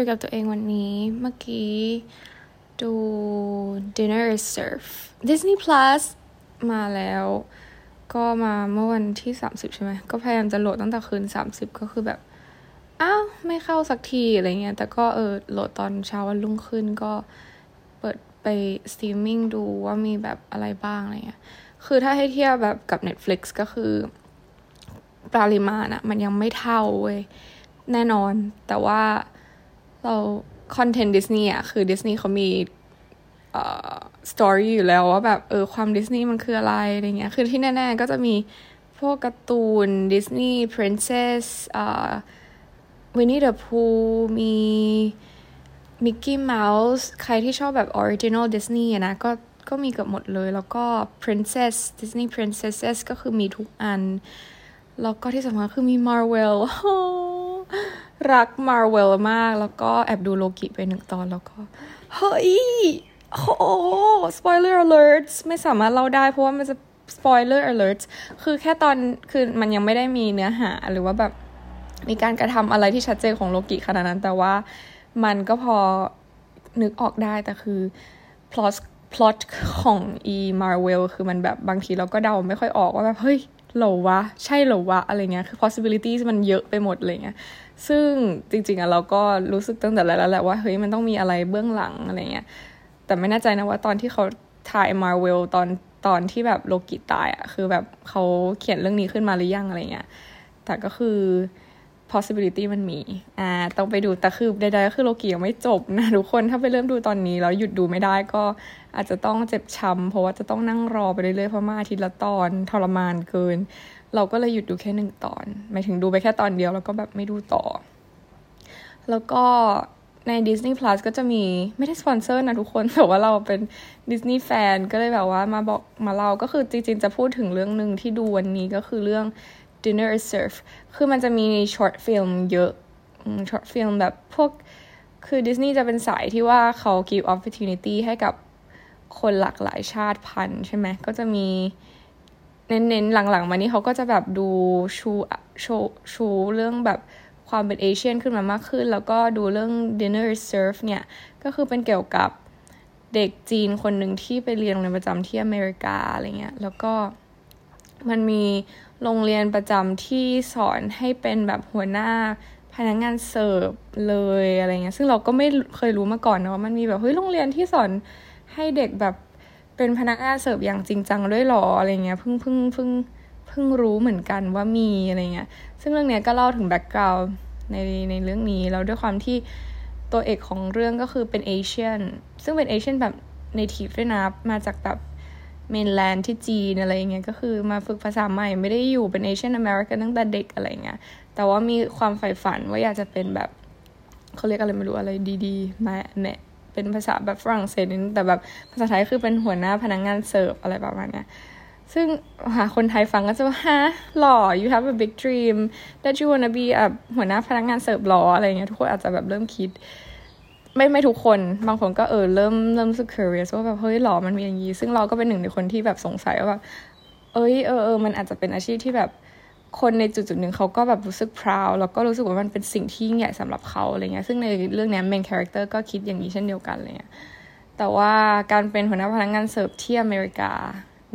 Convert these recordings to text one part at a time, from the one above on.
ยกับตัวเองวันนี้เมื่อกี้ดู Dinner is Served Disney Plus มาแล้ว ก็มาเมื่อวันที่ 30 ใช่ไหม ก็พยายามจะโหลดตั้งแต่คืน 30 ก็คือแบบ อ้าว ไม่เข้าสักทีอะไรเงี้ย แต่ก็เออโหลดตอนเช้าวันรุ่งขึ้นก็เปิดไปสตรีมมิ่งดูว่ามีแบบอะไรบ้างอะไรเงี้ย คือถ้าให้เทียบแบบกับ Netflix ก็คือปริมาณอะมันยังไม่เท่าเว้ยแน่นอน แต่ว่า เรา content Disney อะคือดิสนีย์เขามีเอ่อ story อยู่แล้วว่าแบบเออความดิสนีย์มันคืออะไรอะไรเงี้ยคือที่แน่ ๆ ก็จะมีพวกการ์ตูน Disney Princess เอ่อ Winnie the Pooh มี Mickey Mouse ใครที่ชอบแบบ original Disney นะก็ก็มีเกือบหมดเลย แล้วก็ Princess Disney Princesses ก็คือมีทุกอัน แล้วก็ที่สำคัญคือมี Marvel รัก Marvel มาก แล้วก็แอบดูโลกิไปหนึ่งตอนแล้วก็ เฮ้ย โอ้ spoiler alerts ไม่สามารถเล่าได้เพราะว่ามันจะ spoiler alerts คือแค่ตอนคือมันยังไม่ได้มีเนื้อหาหรือว่าแบบมีการกระทำอะไรที่ชัดเจนของโลกิขนาดนั้น แต่ว่ามันก็พอนึกออกได้แต่คือ plot plot ของ e Marvel คือมันแบบบางทีเราก็เดาไม่ค่อยออกว่าแบบ เฮ้ยหรอวะ ใช่หรอวะ อะไรเงี้ย คือ possibilities มันเยอะไปหมดเลยเงี้ย ซึ่งจริงๆอะเราก็รู้สึกตั้งแต่แรกแล้วแหละว่าเฮ้ยมันต้องมีอะไรเบื้องหลังอะไรเงี้ย แต่ไม่แน่ใจนะว่าตอนที่เขาถ่าย Marvel ตอนตอนที่แบบโลกิตายอะคือแบบเขาเขียนเรื่องนี้ขึ้นมาหรือยังอะไรเงี้ย แต่ก็คือ possibility มันมี อ่า ต้องไปดู แต่คือใดๆก็คือโลกิยังไม่จบนะทุกคน ถ้าไปเริ่มดูตอนนี้แล้วหยุดดูไม่ได้ก็อาจจะต้องเจ็บช้ำเพราะว่าจะต้องนั่งรอไปเรื่อยๆเพราะมาอาทิตย์ละตอนทรมานเกิน เราก็เลยหยุดดูแค่หนึ่งตอน หมายถึงดูไปแค่ตอนเดียว แล้วก็แบบไม่ดูต่อ แล้วก็ใน Disney Plus ก็จะมีไม่ได้สปอนเซอร์นะทุกคน แต่ว่าเราเป็นดิสนีย์แฟนก็เลยแบบว่ามาบอกมาเล่าก็คือจริงๆ จะพูดถึงเรื่องหนึ่งที่ดูวันนี้ก็คือเรื่อง Dinner is Served คือมันจะมี short film เยอะ short film แบบพวกคือดิสนีย์จะเป็นสายที่ว่าเขา give opportunity ให้กับคนหลากหลายชาติพันธุ์ใช่ไหมก็จะมี เน้นๆ หลังๆ มานี้เขาก็จะแบบดูชูชูชูเรื่องแบบความเป็น Asian ขึ้นมามากขึ้น แล้วก็ดูเรื่อง Dinner is Served เนี่ย ก็คือเป็นเกี่ยวกับเด็กจีนคนหนึ่งที่ไปเรียนโรงเรียนประจำที่อเมริกาอะไรเงี้ย แล้วก็มันมีโรงเรียนประจำที่สอนให้เป็นแบบหัวหน้าพนักงานเสิร์ฟเลยอะไรเงี้ย ซึ่งเราก็ไม่เคยรู้มาก่อนนะว่ามันมีแบบเฮ้ยโรงเรียนที่สอนให้เด็กแบบ เป็นพนักงานเสิร์ฟอย่างจริงจังด้วยหรออะไรเงี้ยเพิ่งเพิ่งเพิ่งเพิ่งรู้เหมือนกันว่ามีอะไรเงี้ย ซึ่งเรื่องเนี้ยก็เล่าถึง background ในในเรื่องนี้แล้วด้วยความที่ตัวเอกของเรื่องก็คือเป็น Asian ซึ่งเป็น Asian แบบnative ด้วยนะมาจากแบบ mainland ที่จีนอะไรเงี้ยก็คือมาฝึกภาษาใหม่ไม่ได้อยู่เป็น Asian American ตั้งแต่เด็กอะไรเงี้ยแต่ว่ามีความใฝ่ฝันว่าอยากจะเป็นแบบเขาเรียกอะไรไม่รู้อะไรดีๆมาแม่ เป็นภาษาแบบฝรั่งเศสนิดแต่แบบภาษาไทยคือเป็นหัวหน้าพนักงงานเสิร์ฟอะไรประมาณเนี้ยซึ่งหาคนไทยฟังก็จะว่าฮะหรอ you have a big dream that you wanna be อะหัวหน้าพนักงานเสิร์ฟหรออะไรเงี้ยทุกคนอาจจะแบบเริ่มคิด ไม่ไม่ทุกคนบางคนก็เออเริ่มเริ่มสึก curious ว่าแบบเฮ้ยหล่อมันมีอย่างนี้ ซึ่งเราก็เป็นหนึ่งในคนที่แบบสงสัยว่าแบบเอ้ยเออเออมันอาจจะเป็นอาชีพที่แบบ คนในจุดจุดหนึ่งเขาก็แบบรู้สึก proud แล้วก็รู้สึกว่ามันเป็นสิ่งที่ยิ่งใหญ่สำหรับเขาอะไรเงี้ยซึ่งในเรื่องนี้ main character ก็คิดอย่างนี้เช่นเดียวกันเลยแต่ว่าการเป็นหัวหน้าพนักงานเสิร์ฟที่อเมริกา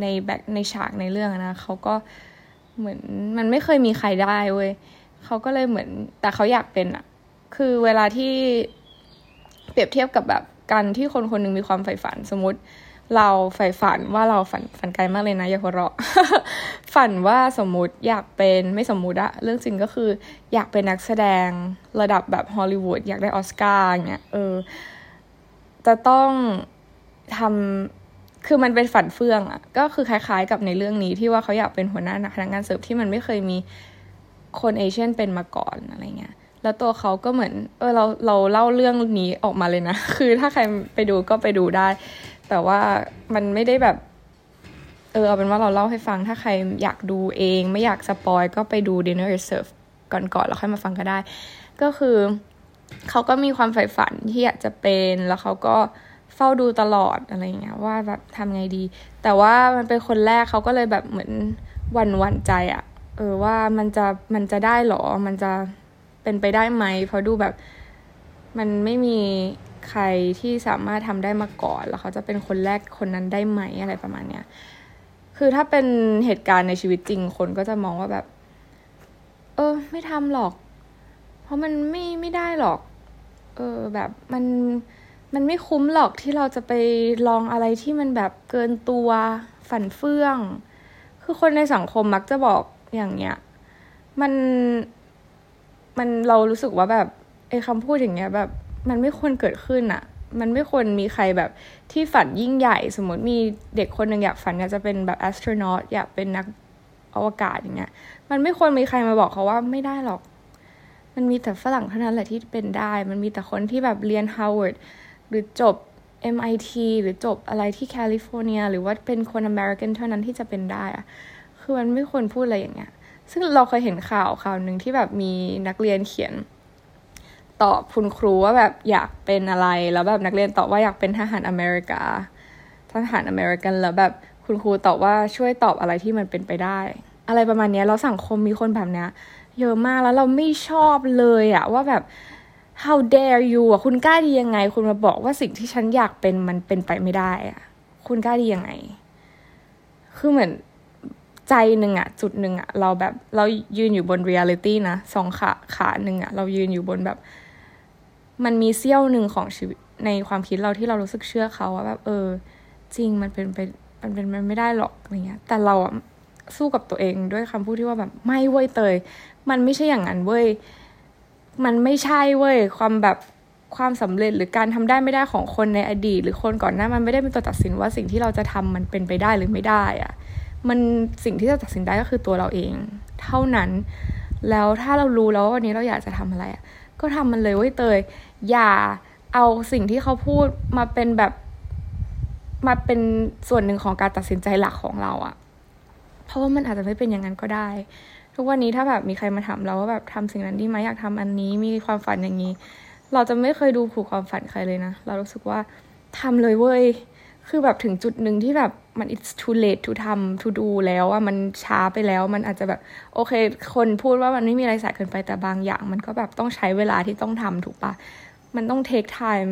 ในแบ็คในฉากในเรื่องนะเขาก็เหมือนมันไม่เคยมีใครได้เว้ยเขาก็เลยเหมือน แต่เขาอยากเป็นอะคือเวลาที่เปรียบเทียบกับแบบการที่คนคนหนึ่งมีความใฝ่ฝันสมมติ เราใฝ่ฝันว่าเราฝันฝันไกลมากเลยนะอย่าหัวเราะ ฝันว่าสมมุติอยากเป็นไม่สมมุติอะเรื่องจริงก็คืออยากเป็นนักแสดงระดับแบบฮอลลีวูดอยากได้ออสการ์เงี้ยเออจะต้องทำคือมันเป็นฝันเฟื่องอะก็คือคล้ายๆกับในเรื่องนี้ที่ว่าเขาอยากเป็นหัวหน้าพนักงานเสิร์ฟที่มันไม่เคยมีคนเอเชียนเป็นมาก่อนอะไรเงี้ยแล้วตัวเขาก็เหมือน เออเราเราเล่าเรื่องนี้ออกมาเลยนะ คือถ้าใครไปดูก็ไปดูได้ แต่ว่ามันไม่ได้แบบ เออเอาเป็นว่าเราเล่าให้ฟังถ้าใครอยากดูเอง ไม่อยากสปอยก็ไปดู Dinner Reserve ก่อนๆแล้วค่อยมาฟังก็ได้ ก็คือเขาก็มีความใฝ่ฝันที่อยากจะเป็นแล้วเขาก็เฝ้าดูตลอดอะไรเงี้ยว่าแบบทำไงดี แต่ว่ามันเป็นคนแรกเขาก็เลยแบบเหมือนวันวันใจอะเออว่ามันจะมันจะได้หรอ มันจะเป็นไปได้ไหมเพราะดูแบบ มันไม่มี ใครที่สามารถทำได้มาก่อน แล้วเขาจะเป็นคนแรกคนนั้นได้ไหมอะไรประมาณเนี้ยคือถ้าเป็นเหตุการณ์ในชีวิตจริงคนก็จะมองว่าแบบ เออ ไม่ทำหรอก เพราะมันไม่ไม่ได้หรอก เออแบบมันมันไม่คุ้มหรอกที่เราจะไปลองอะไรที่มันแบบเกินตัวฝันเฟื่อง คือคนในสังคมมักจะบอกอย่างเงี้ย มันมันเรารู้สึกว่าแบบไอ้คำพูดอย่างเงี้ยแบบ มันไม่ควรเกิดขึ้นอะมันไม่ควรมีใครแบบที่ฝันยิ่งใหญ่ สมมติมีเด็กคนหนึ่งอยากฝันอยากจะเป็นแบบ astronaut อยากเป็นนักอวกาศอย่างเงี้ย มันไม่ควรมีใครมาบอกเขาว่าไม่ได้หรอก มันมีแต่ฝรั่งเท่านั้นแหละที่เป็นได้ มันมีแต่คนที่แบบเรียนฮาร์วาร์ดหรือจบ MIT หรือจบอะไรที่แคลิฟอร์เนีย หรือว่าเป็นคนอเมริกันเท่านั้นที่จะเป็นได้อะคือมันไม่ควรพูดอะไรอย่างเงี้ย ซึ่งเราเคยเห็นข่าวข่าวหนึ่งที่แบบมีนักเรียนเขียน ตอบคุณครูว่าแบบอยากเป็นอะไร แล้วแบบนักเรียนตอบว่าอยากเป็นทหารอเมริกา ทหารอเมริกันแล้วแบบคุณครูตอบว่าช่วยตอบอะไรที่มันเป็นไปได้ อะไรประมาณนี้แล้วสังคมมีคนแบบเนี้ยเยอะมากแล้วเราไม่ชอบเลยอะว่าแบบ how dare you อะคุณกล้าดียังไง คุณมาบอกว่าสิ่งที่ฉันอยากเป็นมันเป็นไปไม่ได้อะคุณกล้าดียังไง คือเหมือนใจหนึ่งอะจุดหนึ่งอะเราแบบเรายืนอยู่บนเรียลิตี้นะสองขาขาหนึ่งอะเรายืนอยู่บนแบบ มันมีเสี้ยวหนึ่งของชีวิตในความคิดเราที่เรารู้สึกเชื่อเขาว่าแบบเออ จริงมันเป็นไปมันเป็นมันไม่ได้หรอกอะไรเงี้ย แต่เราอะสู้กับตัวเองด้วยคำพูดที่ว่าแบบไม่เว้ยเตย มันไม่ใช่อย่างนั้นเว้ยมันไม่ใช่เว้ยความแบบความสำเร็จหรือการทำได้ไม่ได้ของคนในอดีต หรือคนก่อนหน้ามันไม่ได้เป็นตัวตัดสินว่าสิ่งที่เราจะทำมันเป็นไปได้หรือไม่ได้อะมันสิ่งที่จะตัดสินได้ก็คือตัวเราเอง เท่านั้น แล้วถ้าเรารู้แล้วว่าวันนี้เราอยากจะทำอะไรอะ ก็ทำมันเลยเว้ยเตย อย่าเอาสิ่งที่เขาพูดมาเป็นแบบมาเป็นส่วนหนึ่งของการตัดสินใจหลักของเราอะเพราะว่ามันอาจจะไม่เป็นอย่างนั้นก็ได้ ทุกวันนี้ถ้าแบบมีใครมาถามเราว่าแบบทำสิ่งนั้นดีไหมอยากทำอันนี้มีความฝันอย่างนี้ เราจะไม่เคยดูผูกความฝันใครเลยนะ เรารู้สึกว่าทำเลยเว้ย คือแบบถึงจุดหนึ่งที่แบบมัน it's too late to ทำ to do แล้วว่ามันช้าไปแล้วมันอาจจะแบบ โอเค คนพูดว่ามันไม่มีอะไรสายเกินไปแต่บางอย่าง มันก็แบบต้องใช้เวลาที่ต้องทำถูกปะมันต้อง take time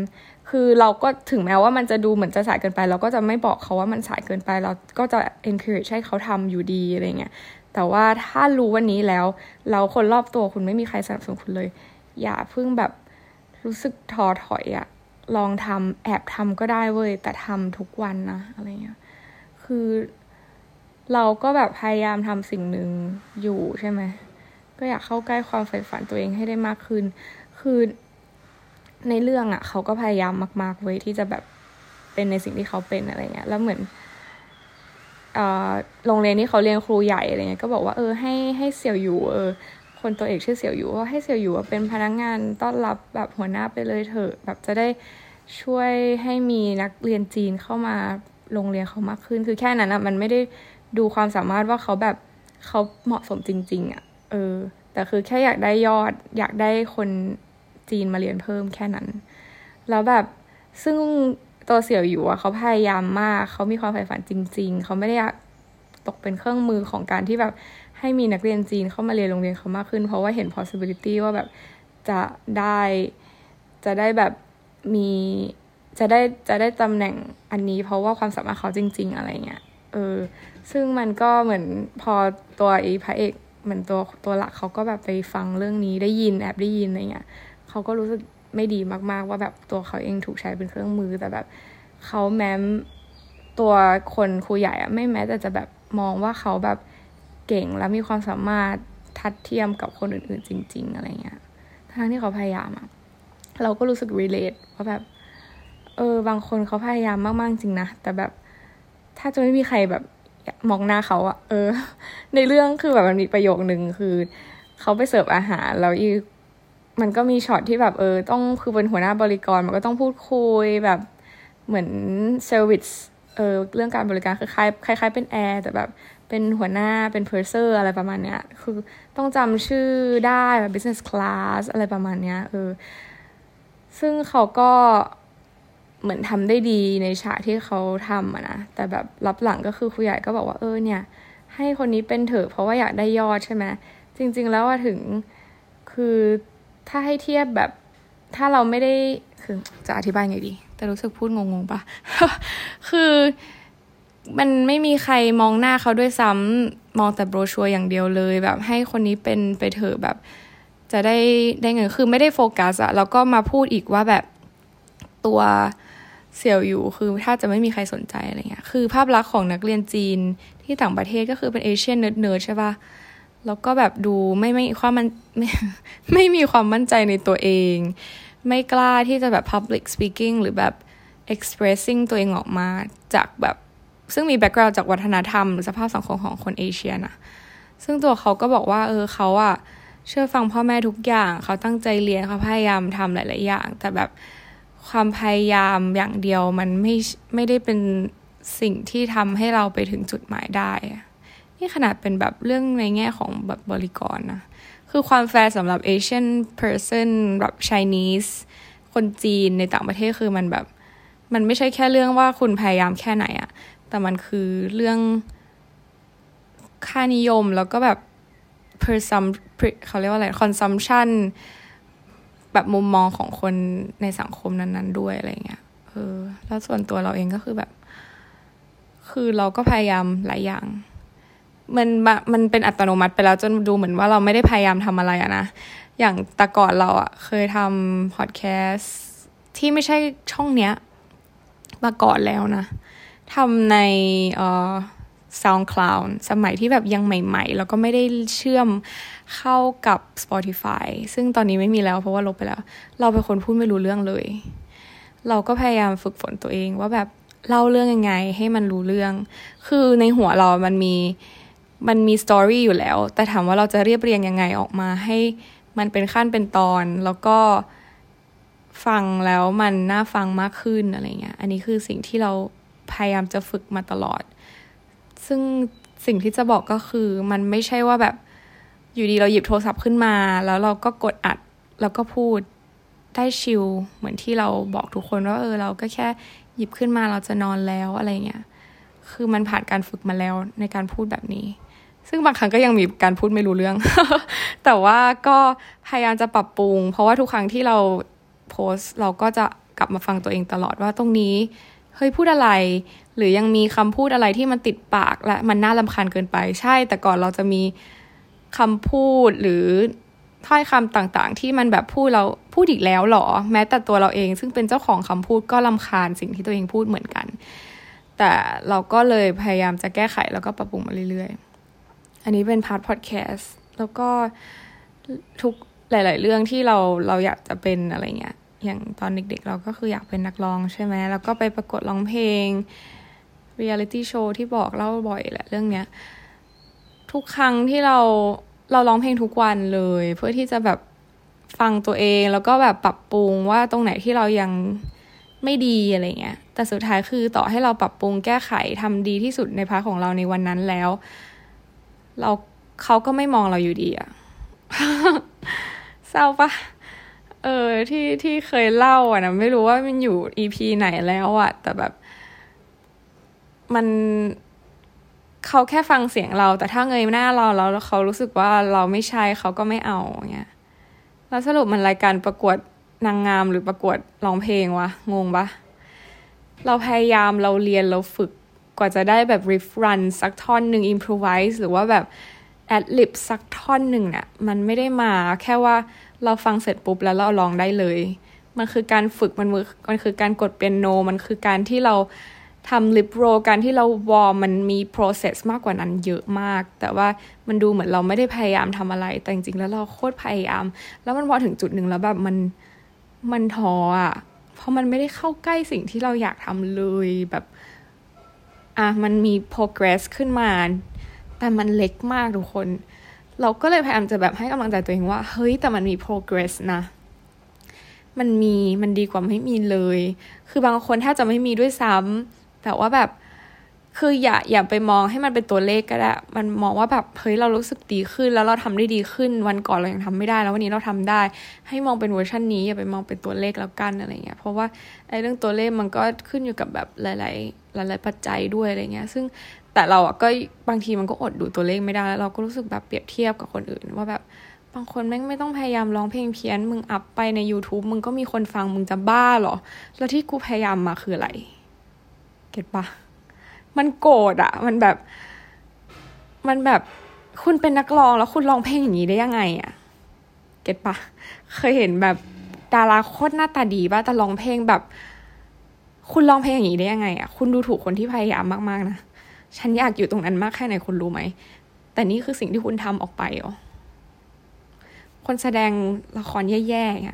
คือเราก็ถึงแม้ว่ามันจะดูเหมือนจะสายเกินไป เราก็จะไม่บอกเขาว่ามันสายเกินไป เราก็จะ encourage ให้เขาทำอยู่ดีอะไรเงี้ยแต่ว่าถ้ารู้วันนี้แล้วเราคนรอบตัวคุณไม่มีใครสนับสนุนคุณเลย อย่าเพิ่งแบบรู้สึกท้อถอยอะ ลองทำแอบทำก็ได้เว้ย แต่ทำทุกวันนะอะไรเงี้ย คือเราก็แบบพยายามทำสิ่งหนึ่งอยู่ใช่ไหม ก็อยากเข้าใกล้ความใฝ่ฝันตัวเองให้ได้มากขึ้น คือในเรื่องอะ่ะ เขาก็พยายามมากๆเว้ยที่จะแบบเป็นในสิ่งที่เขาเป็นอะไรเงี้ย แล้วเหมือนโรงเรียนที่เขาเรียนครูใหญ่อะไรเงี้ย ก็บอกว่าเออให้ให้เสี่ยวอยู่เออ คนตัวเอกชื่อเสี่ยวอยู่ว่าให้เสี่ยวอยู่เป็นพนักงานต้อนรับแบบหัวหน้าไปเลยเถอะแบบจะได้ช่วยให้มีนักเรียนจีนเข้ามาโรงเรียนเขามากขึ้น คือแค่นั้นอะมันไม่ได้ดูความสามารถว่าเขาแบบเขาเหมาะสมจริง ๆอะเออ แต่คือแค่อยากได้ยอด อยากได้คนจีนมาเรียนเพิ่มแค่นั้น แล้วแบบซึ่งตัวเสี่ยวอยู่อะเขาพยายามมาก เขามีความใฝ่ฝันจริง ๆ เขาไม่ได้อยากตกเป็นเครื่องมือของการที่แบบ ให้มีนักเรียนจีนเข้ามาเรียนโรงเรียนเขามากขึ้น เพราะว่าเห็น possibility ว่าแบบจะได้จะได้แบบมีจะได้จะได้ตำแหน่งอันนี้ เพราะว่าความสามารถเขาจริง ๆ อะไรเงี้ยเออซึ่งมันก็เหมือนพอตัวไอ้พระเอกเหมือนตัวตัวหลักเขาก็แบบไปฟังเรื่องนี้ได้ยินแอบได้ยินอะไรเงี้ยเขาก็รู้สึกไม่ดีมากๆ ว่าแบบตัวเขาเองถูกใช้เป็นเครื่องมือแต่แบบเขาแม้ตัวคนครูใหญ่อะไม่แม้แต่จะแบบมองว่าเขาแบบ เก่งและมีความสามารถทัดเทียมกับคนอื่นๆจริง ๆ อะไรเงี้ยทั้งที่เขาพยายามอะเราก็รู้สึก relate ว่าแบบ เออ บางคนเขาพยายามมากๆจริงนะ แต่แบบ ถ้าจะไม่มีใครแบบมองหน้าเขาอะเออ ในเรื่องคือแบบมันมีประโยคนึงคือเขาไปเสิร์ฟอาหารแล้วอีมันก็มีช็อตที่แบบเออ ต้องคือเป็นหัวหน้าบริกรมันก็ต้องพูดคุยแบบเหมือน service เออเรื่องการบริการคล้ายคล้ายๆเป็นแอร์แต่แบบ เป็นหัวหน้าเป็น purser อะไรประมาณเนี้ย คือต้องจำชื่อได้แบบ business class อะไรประมาณเนี้ยเออซึ่งเขาก็เหมือนทำได้ดีในฉากที่เขาทำอะนะ แต่แบบรับหลังก็คือครูใหญ่ก็บอกว่าเออเนี่ย ให้คนนี้เป็นเถอะเพราะว่าอยากได้ยอดใช่ไหมจริง ๆ แล้วว่าถึงคือถ้าให้เทียบแบบถ้าเราไม่ได้คือจะอธิบายไงดี แต่รู้สึกพูดงงๆปะคือ มันไม่มีใครมองหน้าเขาด้วยซ้ำมองแต่โบรชัวร์อย่างเดียวเลยแบบให้คนนี้เป็นไปเถอะแบบ จะได้ได้เงินคือไม่ได้โฟกัสอะแล้วก็มาพูดอีกว่าแบบตัวเสี่ยวอยู่คือถ้าจะไม่มีใครสนใจอะไรเงี้ยคือภาพลักษณ์ของนักเรียนจีนที่ต่างประเทศก็คือเป็นเอเชียนเนิร์ดๆใช่ปะแล้วก็แบบดูไม่ไม่ความมันไม่ไม่มีความมั่นใจในตัวเอง ไม่กล้าที่จะแบบ public speaking หรือแบบ expressing ตัวเองออกมาจากแบบ ซึ่งมี background จากวัฒนธรรมหรือสภาพสังคมของคนเอเชียนะซึ่งตัวเขาก็บอกว่า เออเขาอะเชื่อฟังพ่อแม่ทุกอย่าง เขาตั้งใจเรียนเขาพยายามทำหลาย ๆ อย่าง แต่แบบความพยายามอย่างเดียวมันไม่ไม่ได้เป็นสิ่งที่ทำให้เราไปถึงจุดหมายได้ นี่ขนาดเป็นแบบเรื่องในแง่ของแบบบริกรนะ คือความแฟร์สำหรับ Asian person แบบ Chinese คนจีนในต่างประเทศคือมันแบบ มันไม่ใช่แค่เรื่องว่าคุณพยายามแค่ไหนอะ แต่มันคือเรื่องค่านิยมแล้วก็แบบ persum เขาเรียกว่าอะไร consumption แบบมุมมองของคนในสังคมนั้น ๆ ด้วยอะไรเงี้ย เออ แล้วส่วนตัวเราเองก็คือแบบ คือเราก็พยายามหลายอย่าง มันมันเป็นอัตโนมัติไปแล้วจนดูเหมือนว่าเราไม่ได้พยายามทำอะไรอะนะ อย่างแต่ก่อนเราอะเคยทำพอดแคสต์ที่ไม่ใช่ช่องเนี้ยมาก่อนแล้วนะ ทำในเอ่อ SoundCloud สมัยที่แบบยังใหม่ๆ แล้วก็ไม่ได้เชื่อมเข้ากับ Spotify ซึ่งตอนนี้ไม่มีแล้วเพราะว่าลบไปแล้ว เราเป็นคนพูดไม่รู้เรื่องเลย เราก็พยายามฝึกฝนตัวเองว่าแบบเล่าเรื่องยังไงให้มันรู้เรื่อง คือในหัวเรามันมีมันมีสตอรี่อยู่แล้ว แต่ถามว่าเราจะเรียบเรียงยังไงออกมาให้มันเป็นขั้นเป็นตอน แล้วก็ฟังแล้วมันน่าฟังมากขึ้นอะไรเงี้ย อันนี้คือสิ่งที่เรา พยายามจะฝึกมาตลอด ซึ่งสิ่งที่จะบอกก็คือมันไม่ใช่ว่าแบบอยู่ดีเราหยิบโทรศัพท์ขึ้นมา แล้วเราก็กดอัดแล้วก็พูดได้ชิลเหมือนที่เราบอกทุกคนว่าเออเราก็แค่หยิบขึ้นมาเราจะนอนแล้วอะไรเงี้ยคือมันผ่านการฝึกมาแล้วในการพูดแบบนี้ ซึ่งบางครั้งก็ยังมีการพูดไม่รู้เรื่อง แต่ว่าก็พยายามจะปรับปรุง เพราะว่าทุกครั้งที่เราโพสเราก็จะกลับมาฟังตัวเองตลอดว่าตรงนี้ เฮ้ยพูดอะไร หรือยังมีคำพูดอะไรที่มันติดปากและมันน่าลำคาญเกินไป ใช่ แต่ก่อนเราจะมีคำพูดหรือถ้อยคำต่างๆ ที่มันแบบพูดเราพูดอีกแล้วหรอ แม้แต่ตัวเราเอง ซึ่งเป็นเจ้าของคำพูดก็ลำคาญสิ่งที่ตัวเองพูดเหมือนกัน แต่เราก็เลยพยายามจะแก้ไขแล้วก็ปรับปรุงมาเรื่อยๆ อันนี้เป็น part พอดแคสต์แล้วก็ทุกหลาย ๆ เรื่องที่เราเราอยากจะเป็นอะไรเงี้ย อย่างตอนเด็กๆ เราก็คืออยากเป็นนักร้องใช่ไหมแล้วก็ไปประกวดร้องเพลง reality show ที่บอกเล่าบ่อยแหละเรื่องเนี้ย ทุกครั้งที่เราเราร้องเพลงทุกวันเลย เพื่อที่จะแบบฟังตัวเองแล้วก็แบบปรับปรุงว่าตรงไหนที่เรายังไม่ดีอะไรเงี้ย แต่สุดท้ายคือต่อให้เราปรับปรุงแก้ไขทำดีที่สุดในพาร์ทของเราในวันนั้นแล้ว เราเขาก็ไม่มองเราอยู่ดีอะเศร้าปะ เออที่ที่เคยเล่าอะนะไม่รู้ว่ามันอยู่อีพีไหนแล้วอะ แต่แบบ มันเขาแค่ฟังเสียงเรา แต่ถ้าเงยหน้าเราแล้วเขารู้สึกว่าเราไม่ใช่เขาก็ไม่เอาเงี้ยแล้วสรุปมันรายการประกวดนางงามหรือประกวดร้องเพลงวะงงปะเราพยายามเราเรียนเราฝึกกว่าจะได้แบบ riff run สักท่อนหนึ่ง improvise หรือว่าแบบ ad lib สักท่อนหนึ่งเนี่ยมันไม่ได้มาแค่ว่า เราฟังเสร็จปุ๊บแล้วเราลองได้เลย มันคือการฝึกมันมือมันคือการกดเปียโน มันคือการที่เราทำลิปโรการที่เราวอร์มันมี process มากกว่านั้นเยอะมาก แต่ว่ามันดูเหมือนเราไม่ได้พยายามทำอะไร แต่จริงๆแล้วเราโคตรพยายาม แล้วมันพอถึงจุดหนึ่งแล้วแบบมันมันท้ออะ เพราะมันไม่ได้เข้าใกล้สิ่งที่เราอยากทำเลยแบบอะมันมี progress ขึ้นมา แต่มันเล็กมากทุกคน เราก็เลยพยายามจะแบบให้กำลังใจตัวเองว่า เฮ้ยแต่มันมี progress นะ มันมีมันดีกว่าไม่มีเลย คือบางคนถ้าจะไม่มีด้วยซ้ำแต่ว่าแบบคืออย่าอย่าไปมองให้มันเป็นตัวเลขก็ได้ มันมองว่าแบบเฮ้ยเรารู้สึกดีขึ้น แล้วเราทำได้ดีขึ้น วันก่อนเรายังทำไม่ได้ แล้ววันนี้เราทำได้ ให้มองเป็นเวอร์ชันนี้อย่าไปมองเป็นตัวเลขแล้วกันอะไรเงี้ย เพราะว่าไอ้เรื่องตัวเลขมันก็ขึ้นอยู่กับแบบหลาย ๆ หลาย ๆ ปัจจัยด้วยอะไรเงี้ย ซึ่ง แต่เราอะก็บางทีมันก็อดดูตัวเลขไม่ได้แล้วเราก็รู้สึกแบบเปรียบเทียบกับคนอื่น ว่าแบบบางคนแม่งไม่ต้องพยายามร้องเพลงเพี้ยน มึงอัพไปใน YouTube มึงก็มีคนฟังมึงจะบ้าเหรอ แล้วที่กูพยายามมาคืออะไร เก็ตปะมันโกรธอะมันแบบ มันแบบคุณเป็นนักร้องแล้วคุณร้องเพลงอย่างนี้ได้ยังไงอะเก็ตปะเคยเห็นแบบดาราโคตรหน้าตาดีป่ะแต่ร้องเพลงแบบ คุณร้องเพลงอย่างนี้ได้ยังไงอะคุณดูถูกคนที่พยายามมากๆนะ ฉันอยากอยู่ตรงนั้นมากแค่ไหนคุณรู้ไหม แต่นี่คือสิ่งที่คุณทำออกไปอ๋อคนแสดงละครแย่ๆอ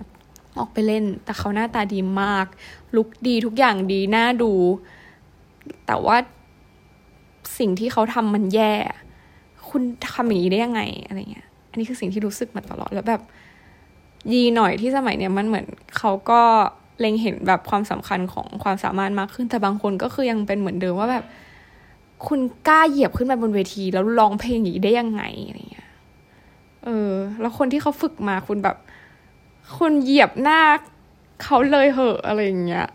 ออกไปเล่น แต่เขาหน้าตาดีมาก ลุกดีทุกอย่างดีน่าดู แต่ว่าสิ่งที่เขาทำมันแย่ คุณทำอย่างนี้ได้ยังไงอะไรเงี้ย อันนี้คือสิ่งที่รู้สึกมาตลอดแล้วแบบยีหน่อยที่สมัยเนี้ยมันเหมือนเขาก็เล็งเห็นแบบความสำคัญของความสามารถมากขึ้นแต่บางคนก็คือยังเป็นเหมือนเดิมว่าแบบ คุณกล้าเหยียบขึ้นไปบนเวทีแล้วร้องเพลงอย่างนี้ได้ยังไงอะไรเงี้ย เออ แล้วคนที่เขาฝึกมาคุณแบบ คุณเหยียบหน้าเขาเลยเหอะอะไรอย่างเงี้ย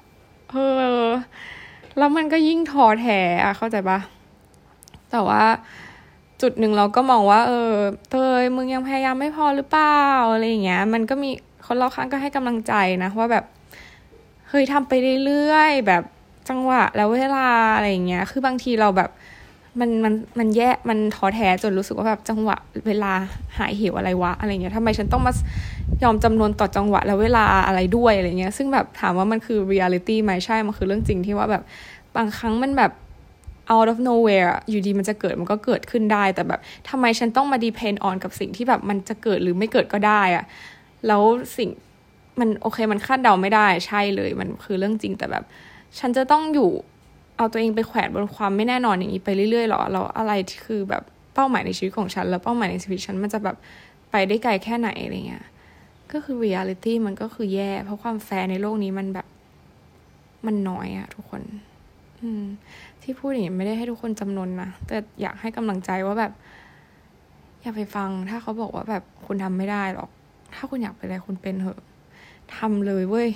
เออ แล้วมันก็ยิ่งท้อแท้อะเข้าใจปะแต่ว่าจุดหนึ่งเราก็มองว่า เออเตยมึงยังพยายามไม่พอหรือเปล่าอะไรอย่างเงี้ย มันก็มีคนรอบข้างก็ให้กำลังใจนะว่าแบบ เฮ้ยทำไปเรื่อยๆแบบ จังหวะ แล้วเวลาอะไรอย่างเงี้ย คือบางทีเราแบบมันมันมันแย่มันท้อแท้จนรู้สึกว่าแบบจังหวะเวลาหายหิวอะไรวะอะไรเงี้ยทำไมฉันต้องมายอมจำนวนต่อจังหวะแล้วเวลาอะไรด้วยอะไรเงี้ย ซึ่งแบบถามว่ามันคือ reality ไหมใช่ มันคือเรื่องจริงที่ว่าแบบบางครั้งมันแบบ out of nowhere อยู่ดีมันจะเกิดมันก็เกิดขึ้นได้แต่แบบทำไมฉันต้องมา depend on กับสิ่งที่แบบมันจะเกิดหรือไม่เกิดก็ได้อะแล้วสิ่งมันโอเคมันคาดเดาไม่ได้ใช่เลย มันคือเรื่องจริงแต่แบบ ฉันจะต้องอยู่เอาตัวเองไปแขวนบนความไม่แน่นอนอย่างนี้ไปเรื่อยๆหรอแล้วอะไรคือแบบเป้าหมายในชีวิตของฉัน แล้วเป้าหมายในชีวิตฉันมันจะแบบไปได้ไกลแค่ไหนอะไรเงี้ยก็คือ reality มันก็คือแย่ เพราะความแฟร์ในโลกนี้มันแบบมันน้อยอะทุกคน อืม ที่พูดอย่างนี้ไม่ได้ให้ทุกคนจำนวนนะ แต่อยากให้กำลังใจว่าแบบ อย่าไปฟัง ถ้าเขาบอกว่าแบบคุณทำไม่ได้หรอก ถ้าคุณอยากเป็นอะไรคุณเป็นเถอะทำเลยเว้ย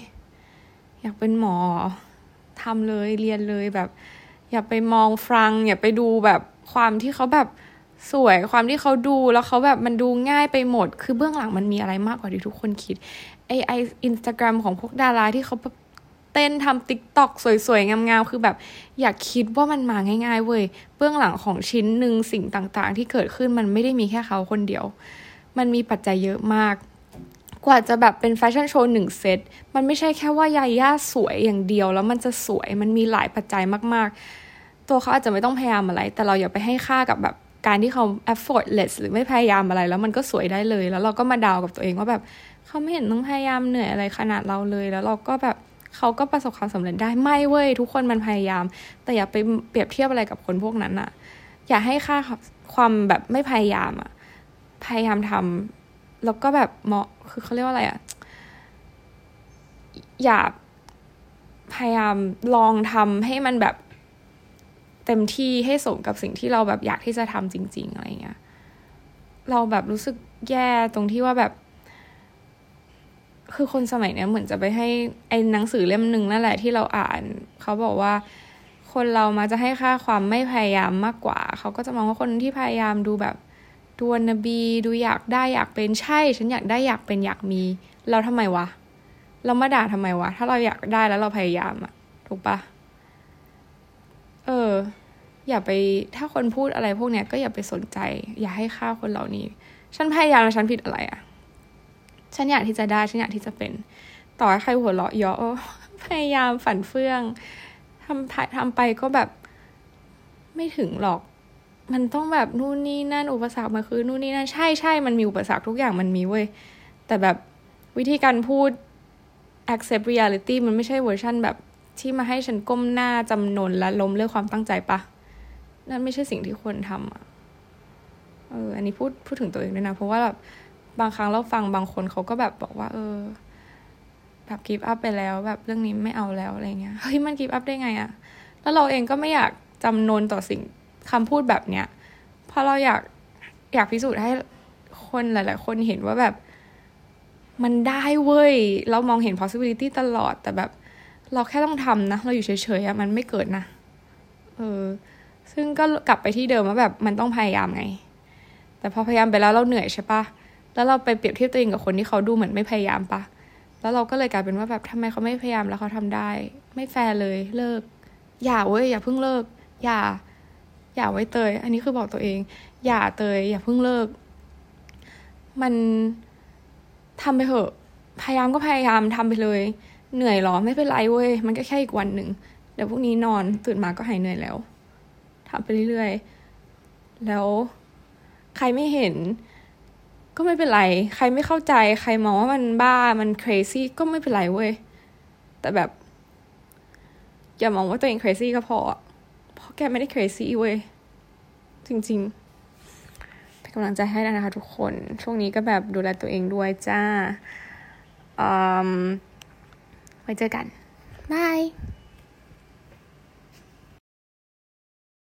อยากเป็นหมอ ทำเลยเรียนเลยแบบ อย่าไปมองฟัง อย่าไปดูแบบความที่เขาแบบสวยความที่เขาดูแล้วเขาแบบมันดูง่ายไปหมด คือเบื้องหลังมันมีอะไรมากกว่าที่ทุกคนคิดไอ้ไออินสตาแกรมของพวกดาราที่เขาเต้นทำติ๊กต็อกสวยๆ งามๆ คือแบบอย่าคิดว่ามันมาง่ายๆเว้ย เบื้องหลังของชิ้นหนึ่งสิ่งต่างๆ ที่เกิดขึ้นมันไม่ได้มีแค่เขาคนเดียว มันมีปัจจัยเยอะมาก กว่าจะแบบเป็นแฟชั่นโชว์หนึ่งเซต มันไม่ใช่แค่ว่ายาย่าสวยอย่างเดียวแล้วมันจะสวย มันมีหลายปัจจัยมากๆ ตัวเขาอาจจะไม่ต้องพยายามอะไร แต่เราอย่าไปให้ค่ากับแบบการที่เขา effortless หรือไม่พยายามอะไรแล้วมันก็สวยได้เลย แล้วเราก็มาดาวกับตัวเองว่าแบบเขาไม่เห็นต้องพยายามเหนื่อยอะไรขนาดเราเลย แล้วเราก็แบบเขาก็ประสบความสำเร็จได้ไม่เว้ยทุกคนมันพยายาม แต่อย่าไปเปรียบเทียบอะไรกับคนพวกนั้นอะอย่าให้ค่าความแบบไม่พยายามอะพยายามทำ แล้วก็แบบเหมาะคือเขาเรียกว่าอะไรอะอย่าพยายามลองทำให้มันแบบเต็มที่ให้สมกับสิ่งที่เราแบบอยากที่จะทำจริง ๆ อะไรเงี้ย เราแบบรู้สึกแย่ตรงที่ว่าแบบ คือคนสมัยเนี้ยเหมือนจะไปให้ไอ้หนังสือเล่มหนึ่งนั่นแหละที่เราอ่าน เขาบอกว่า คนเรามาจะให้ค่าความไม่พยายามมากกว่า เขาก็จะมองว่าคนที่พยายามดูแบบ ดูนบีดูอยากได้อยากเป็นใช่ ฉันอยากได้อยากเป็นอยากมี เราทำไมวะ เรามาด่าทำไมวะ ถ้าเราอยากได้แล้วเราพยายามอะถูกปะเออ อย่าไปถ้าคนพูดอะไรพวกเนี้ยก็อย่าไปสนใจ อย่าให้ค่าคนเหล่านี้ ฉันพยายามแล้วฉันผิดอะไรอะฉันอยากที่จะได้ฉันอยากที่จะเป็น ต่อให้ใครหัวเราะเยาะพยายามฝันเฟื่องทำทำไปก็แบบ ไม่ถึงหรอก มันต้องแบบนู่นนี่นั่นอุปสรรคมันคือนู่นนี่นั่นใช่ใช่มันมีอุปสรรคทุกอย่างมันมีเว้ย แต่แบบวิธีการพูด accept reality มันไม่ใช่เวอร์ชันแบบที่มาให้ฉันก้มหน้าจำนนและล้มเลิกความตั้งใจปะนั่นไม่ใช่สิ่งที่ควรทำอะเอออันนี้พูดพูดถึงตัวเองด้วยนะ เพราะว่าแบบบางครั้งเราฟังบางคนเขาก็แบบบอกว่า เออ แบบกีฟอัพไปแล้ว แบบเรื่องนี้ไม่เอาแล้วอะไรเงี้ยเฮ้ยมันกีฟอัพได้ไงอะแล้วเราเองก็ไม่อยากจำนนต่อสิ่ง คำพูดแบบเนี้ยเพราะเราอยากอยากพิสูจน์ให้คนหลาย ๆ คนเห็นว่าแบบมันได้เว้ย เรามองเห็น possibility ตลอด แต่แบบเราแค่ต้องทำนะ เราอยู่เฉยๆอะมันไม่เกิดนะ เออ ซึ่งก็กลับไปที่เดิมว่าแบบมันต้องพยายามไง แต่พอพยายามไปแล้วเราเหนื่อยใช่ปะ แล้วเราไปเปรียบเทียบตัวเองกับคนที่เขาดูเหมือนไม่พยายามปะ แล้วเราก็เลยกลายเป็นว่าแบบทำไมเขาไม่พยายามแล้วเขาทำได้ ไม่แฟร์เลย เลิก อย่าเว้ย อย่าเพิ่งเลิก อย่า อย่าไว้เตย อันนี้คือบอกตัวเอง อย่าเตย อย่าเพิ่งเลิก มันทำไปเถอะ พยายามก็พยายามทำไปเลย เหนื่อยหรอไม่เป็นไรเว้ย มันก็แค่อีกวันหนึ่ง เดี๋ยวพรุ่งนี้นอนตื่นมาก็หายเหนื่อยแล้วทำไปเรื่อยๆ แล้วใครไม่เห็น ก็ไม่เป็นไร ใครไม่เข้าใจ ใครมองว่ามันบ้า มัน crazy ก็ไม่เป็นไรเว้ย แต่แบบ อย่ามองว่าตัวเอง crazy ก็พอ เพราะแกไม่ได้ crazy เว้ย จริงๆ เป็นกำลังใจให้นะคะทุกคน ช่วงนี้ก็แบบดูแลตัวเองด้วยจ้าไว้เจอกัน บาย